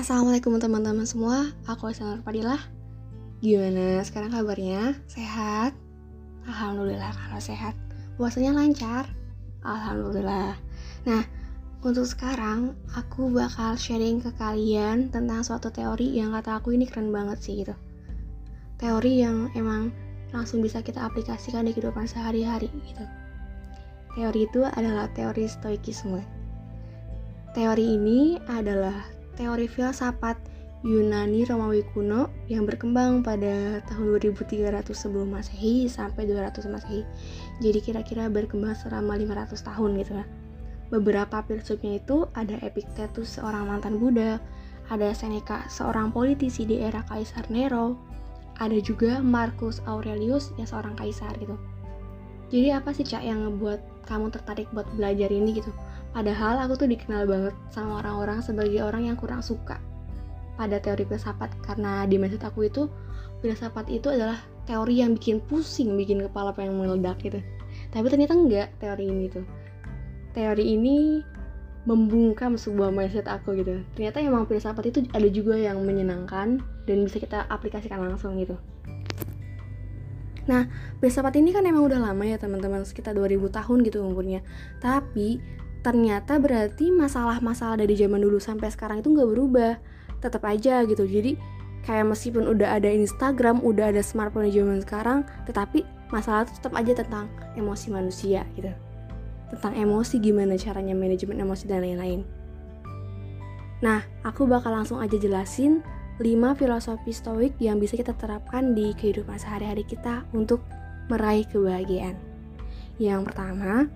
Assalamualaikum teman-teman semua, aku Ismail Fadilah Gimana sekarang kabarnya? Sehat? Alhamdulillah kalau sehat. Puasanya lancar? Alhamdulillah. Nah, untuk sekarang aku bakal sharing ke kalian tentang suatu teori yang kata aku ini keren banget sih gitu. Teori yang emang langsung bisa kita aplikasikan di kehidupan sehari-hari gitu. Teori itu adalah teori stoikisme. Teori ini adalah teori filsafat Yunani Romawi kuno yang berkembang pada tahun 2300 sebelum Masehi sampai 200 Masehi. Jadi kira-kira berkembang selama 500 tahun gitu ya. Beberapa filsufnya itu ada Epictetus seorang mantan Buddha, ada Seneca seorang politisi di era Kaisar Nero, ada juga Marcus Aurelius yang seorang kaisar gitu. Jadi apa sih Cak yang ngebuat kamu tertarik buat belajar ini gitu? Padahal aku tuh dikenal banget sama orang-orang sebagai orang yang kurang suka pada teori filsafat karena di mindset aku itu filsafat itu adalah teori yang bikin pusing, bikin kepala pengen meledak gitu. Tapi ternyata enggak teori ini tuh. Teori ini membungkam sebuah mindset aku gitu. Ternyata emang filsafat itu ada juga yang menyenangkan dan bisa kita aplikasikan langsung gitu. Nah, filsafat ini kan emang udah lama ya teman-teman, sekitar 2000 tahun gitu umurnya. Tapi ternyata berarti masalah-masalah dari zaman dulu sampai sekarang itu nggak berubah. Tetap aja gitu. Jadi kayak meskipun udah ada Instagram udah ada smartphone di zaman sekarang tetapi masalah itu tetap aja tentang emosi manusia gitu. Tentang emosi gimana caranya manajemen emosi dan lain-lain. Nah aku bakal langsung aja jelasin 5 filosofi stoik yang bisa kita terapkan di kehidupan sehari-hari kita untuk meraih kebahagiaan. Yang pertama,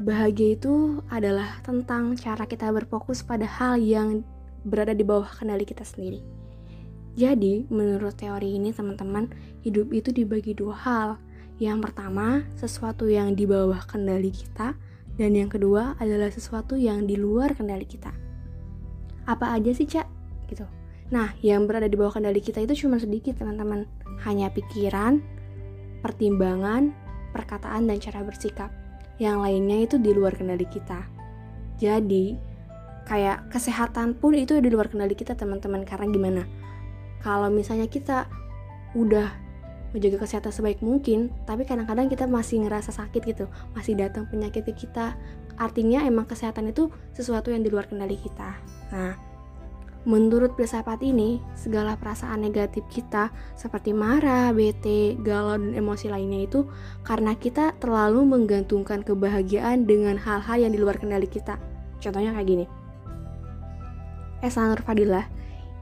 Bahagia itu adalah tentang cara kita berfokus pada hal yang berada di bawah kendali kita sendiri. Jadi, menurut teori ini, teman-teman, hidup itu dibagi dua hal. Yang pertama, sesuatu yang di bawah kendali kita, dan yang kedua adalah sesuatu yang di luar kendali kita. Apa aja sih, Cak? Gitu. Nah, yang berada di bawah kendali kita itu cuma sedikit, teman-teman. Hanya pikiran, pertimbangan, perkataan, dan cara bersikap yang lainnya itu di luar kendali kita. Jadi, kayak kesehatan pun itu di luar kendali kita teman-teman karena gimana? Kalau misalnya kita udah menjaga kesehatan sebaik mungkin, tapi kadang-kadang kita masih ngerasa sakit gitu, masih datang penyakit ke kita. Artinya emang kesehatan itu sesuatu yang di luar kendali kita. Nah, Menurut filsafat ini, segala perasaan negatif kita seperti marah, bete, galau, dan emosi lainnya itu karena kita terlalu menggantungkan kebahagiaan dengan hal-hal yang di luar kendali kita. Contohnya kayak gini. Nur Fadilah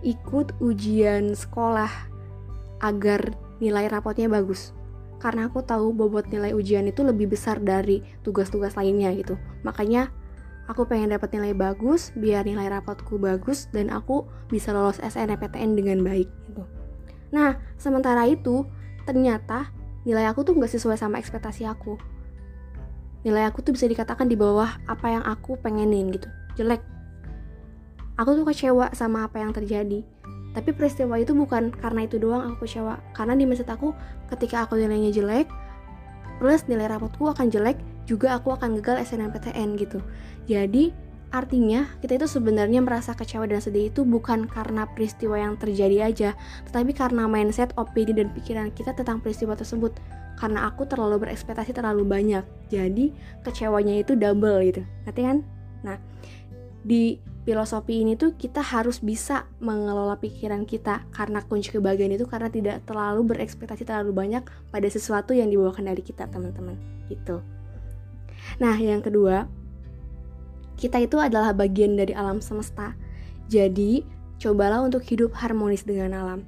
ikut ujian sekolah agar nilai rapotnya bagus. Karena aku tahu bobot nilai ujian itu lebih besar dari tugas-tugas lainnya gitu. Makanya aku pengen dapat nilai bagus biar nilai rapotku bagus dan aku bisa lolos SNMPTN dengan baik gitu. Nah, sementara itu ternyata nilai aku tuh nggak sesuai sama ekspektasi aku. Nilai aku tuh bisa dikatakan di bawah apa yang aku pengenin gitu, jelek. Aku tuh kecewa sama apa yang terjadi. Tapi peristiwa itu bukan karena itu doang aku kecewa, karena di masa aku ketika aku nilainya jelek, plus nilai rapotku akan jelek, juga aku akan gagal SNMPTN gitu. Jadi artinya kita itu sebenarnya merasa kecewa dan sedih itu bukan karena peristiwa yang terjadi aja, tetapi karena mindset, opini dan pikiran kita tentang peristiwa tersebut. Karena aku terlalu berekspektasi terlalu banyak, jadi kecewanya itu double gitu. Ngerti kan? Nah, di filosofi ini tuh kita harus bisa mengelola pikiran kita karena kunci kebahagiaan itu karena tidak terlalu berekspektasi terlalu banyak pada sesuatu yang dibawa kendali kita teman-teman gitu. Nah, yang kedua, kita itu adalah bagian dari alam semesta. Jadi, cobalah untuk hidup harmonis dengan alam.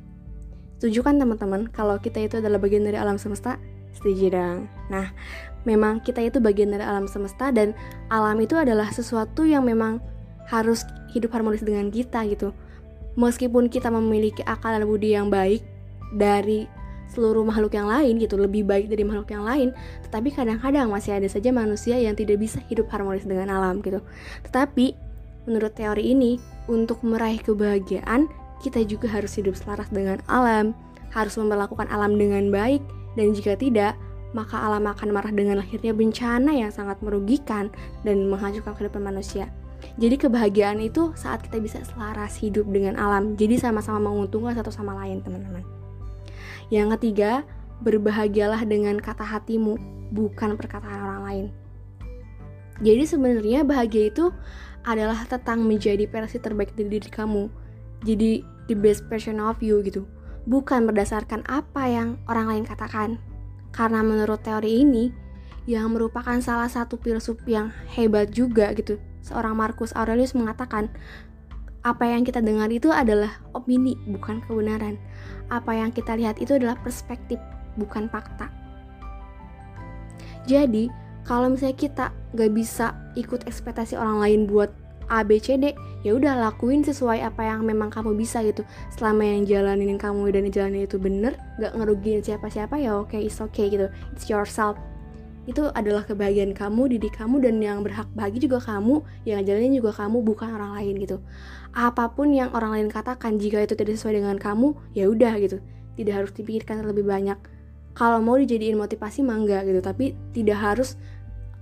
Setuju kan teman-teman kalau kita itu adalah bagian dari alam semesta? Setuju dong. Nah, memang kita itu bagian dari alam semesta dan alam itu adalah sesuatu yang memang harus hidup harmonis dengan kita gitu. Meskipun kita memiliki akal dan budi yang baik dari seluruh makhluk yang lain gitu lebih baik dari makhluk yang lain tetapi kadang-kadang masih ada saja manusia yang tidak bisa hidup harmonis dengan alam gitu tetapi menurut teori ini untuk meraih kebahagiaan kita juga harus hidup selaras dengan alam harus memperlakukan alam dengan baik dan jika tidak maka alam akan marah dengan lahirnya bencana yang sangat merugikan dan menghancurkan kehidupan manusia Jadi kebahagiaan itu saat kita bisa selaras hidup dengan alam. Jadi sama-sama menguntungkan satu sama lain, teman-teman. Yang ketiga, berbahagialah dengan kata hatimu, bukan perkataan orang lain. Jadi sebenarnya bahagia itu adalah tentang menjadi versi terbaik dari diri kamu. Jadi the best version of you gitu. Bukan berdasarkan apa yang orang lain katakan. Karena menurut teori ini, yang merupakan salah satu filsuf yang hebat juga gitu. Seorang Marcus Aurelius mengatakan, apa yang kita dengar itu adalah opini, bukan kebenaran. Apa yang kita lihat itu adalah perspektif, bukan fakta. Jadi, kalau misalnya kita gak bisa ikut ekspektasi orang lain buat A, B, C, D, ya udah lakuin sesuai apa yang memang kamu bisa gitu. Selama yang jalanin kamu dan jalanin itu bener, gak ngerugiin siapa-siapa ya oke, okay, it's okay gitu. It's yourself itu adalah kebahagiaan kamu, diri kamu dan yang berhak bahagia juga kamu, yang jalanin juga kamu bukan orang lain gitu. Apa pun yang orang lain katakan jika itu tidak sesuai dengan kamu, ya udah gitu. Tidak harus dipikirkan terlebih banyak. Kalau mau dijadiin motivasi mangga gitu, tapi tidak harus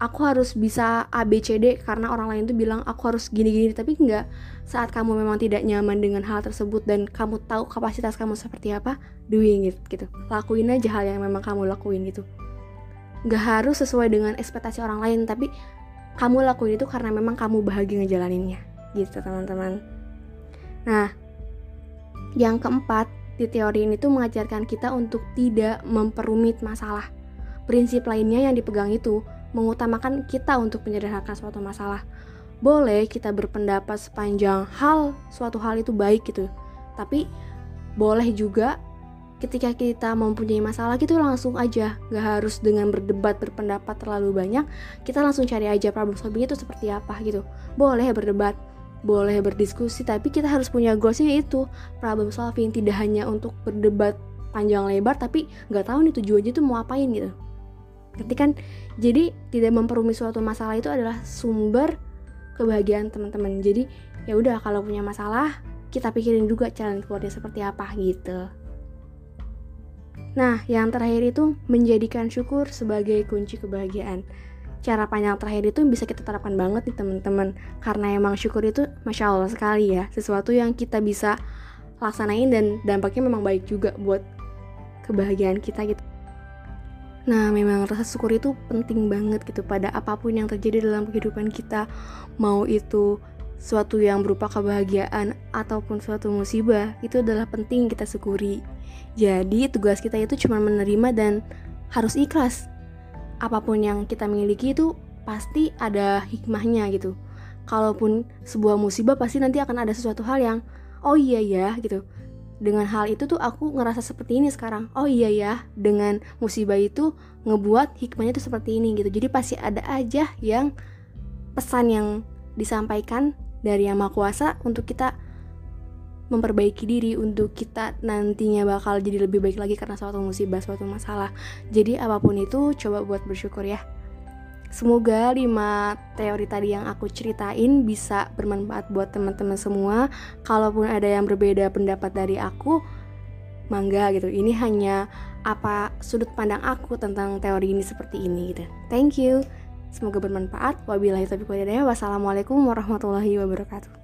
aku harus bisa A B C D karena orang lain tuh bilang aku harus gini-gini tapi enggak. Saat kamu memang tidak nyaman dengan hal tersebut dan kamu tahu kapasitas kamu seperti apa, doing it gitu. Lakuin aja hal yang memang kamu lakuin gitu gak harus sesuai dengan ekspektasi orang lain tapi kamu lakuin itu karena memang kamu bahagia ngejalaninnya gitu teman-teman. Nah yang keempat di teori ini tuh mengajarkan kita untuk tidak memperumit masalah. Prinsip lainnya yang dipegang itu mengutamakan kita untuk menyederhanakan suatu masalah. Boleh kita berpendapat sepanjang hal suatu hal itu baik gitu tapi boleh juga ketika kita mempunyai masalah gitu langsung aja gak harus dengan berdebat berpendapat terlalu banyak kita langsung cari aja problem solving itu seperti apa gitu. Boleh berdebat boleh berdiskusi tapi kita harus punya goalsnya itu problem solving tidak hanya untuk berdebat panjang lebar tapi nggak tahu nih tujuannya tuh mau apain gitu. Nanti kan? Jadi tidak memperumit suatu masalah itu adalah sumber kebahagiaan teman-teman. Jadi ya udah kalau punya masalah kita pikirin juga jalan keluarnya seperti apa gitu Nah, yang terakhir itu menjadikan syukur sebagai kunci kebahagiaan. Cara panjang terakhir itu bisa kita terapkan banget nih teman-teman, karena emang syukur itu masya Allah sekali ya, sesuatu yang kita bisa laksanain dan dampaknya memang baik juga buat kebahagiaan kita gitu. Nah, memang rasa syukur itu penting banget gitu pada apa pun yang terjadi dalam kehidupan kita, mau itu suatu yang berupa kebahagiaan ataupun suatu musibah, itu adalah penting kita syukuri. Jadi tugas kita itu cuma menerima dan harus ikhlas. Apa pun yang kita miliki itu pasti ada hikmahnya gitu. Kalaupun sebuah musibah pasti nanti akan ada sesuatu hal yang oh iya ya gitu. Dengan hal itu tuh aku ngerasa seperti ini sekarang. Oh iya ya, dengan musibah itu ngebuat hikmahnya tuh seperti ini gitu. Jadi pasti ada aja yang pesan yang disampaikan dari Yang Maha Kuasa untuk kita memperbaiki diri untuk kita nantinya bakal jadi lebih baik lagi karena suatu musibah, suatu masalah. Jadi apa pun itu coba buat bersyukur ya. Semoga lima teori tadi yang aku ceritain bisa bermanfaat buat teman-teman semua. Kalaupun ada yang berbeda pendapat dari aku, mangga gitu. Ini hanya apa sudut pandang aku tentang teori ini seperti ini gitu. Thank you. Semoga bermanfaat. Wabillahi taufiq walhidayah. Wassalamualaikum warahmatullahi wabarakatuh.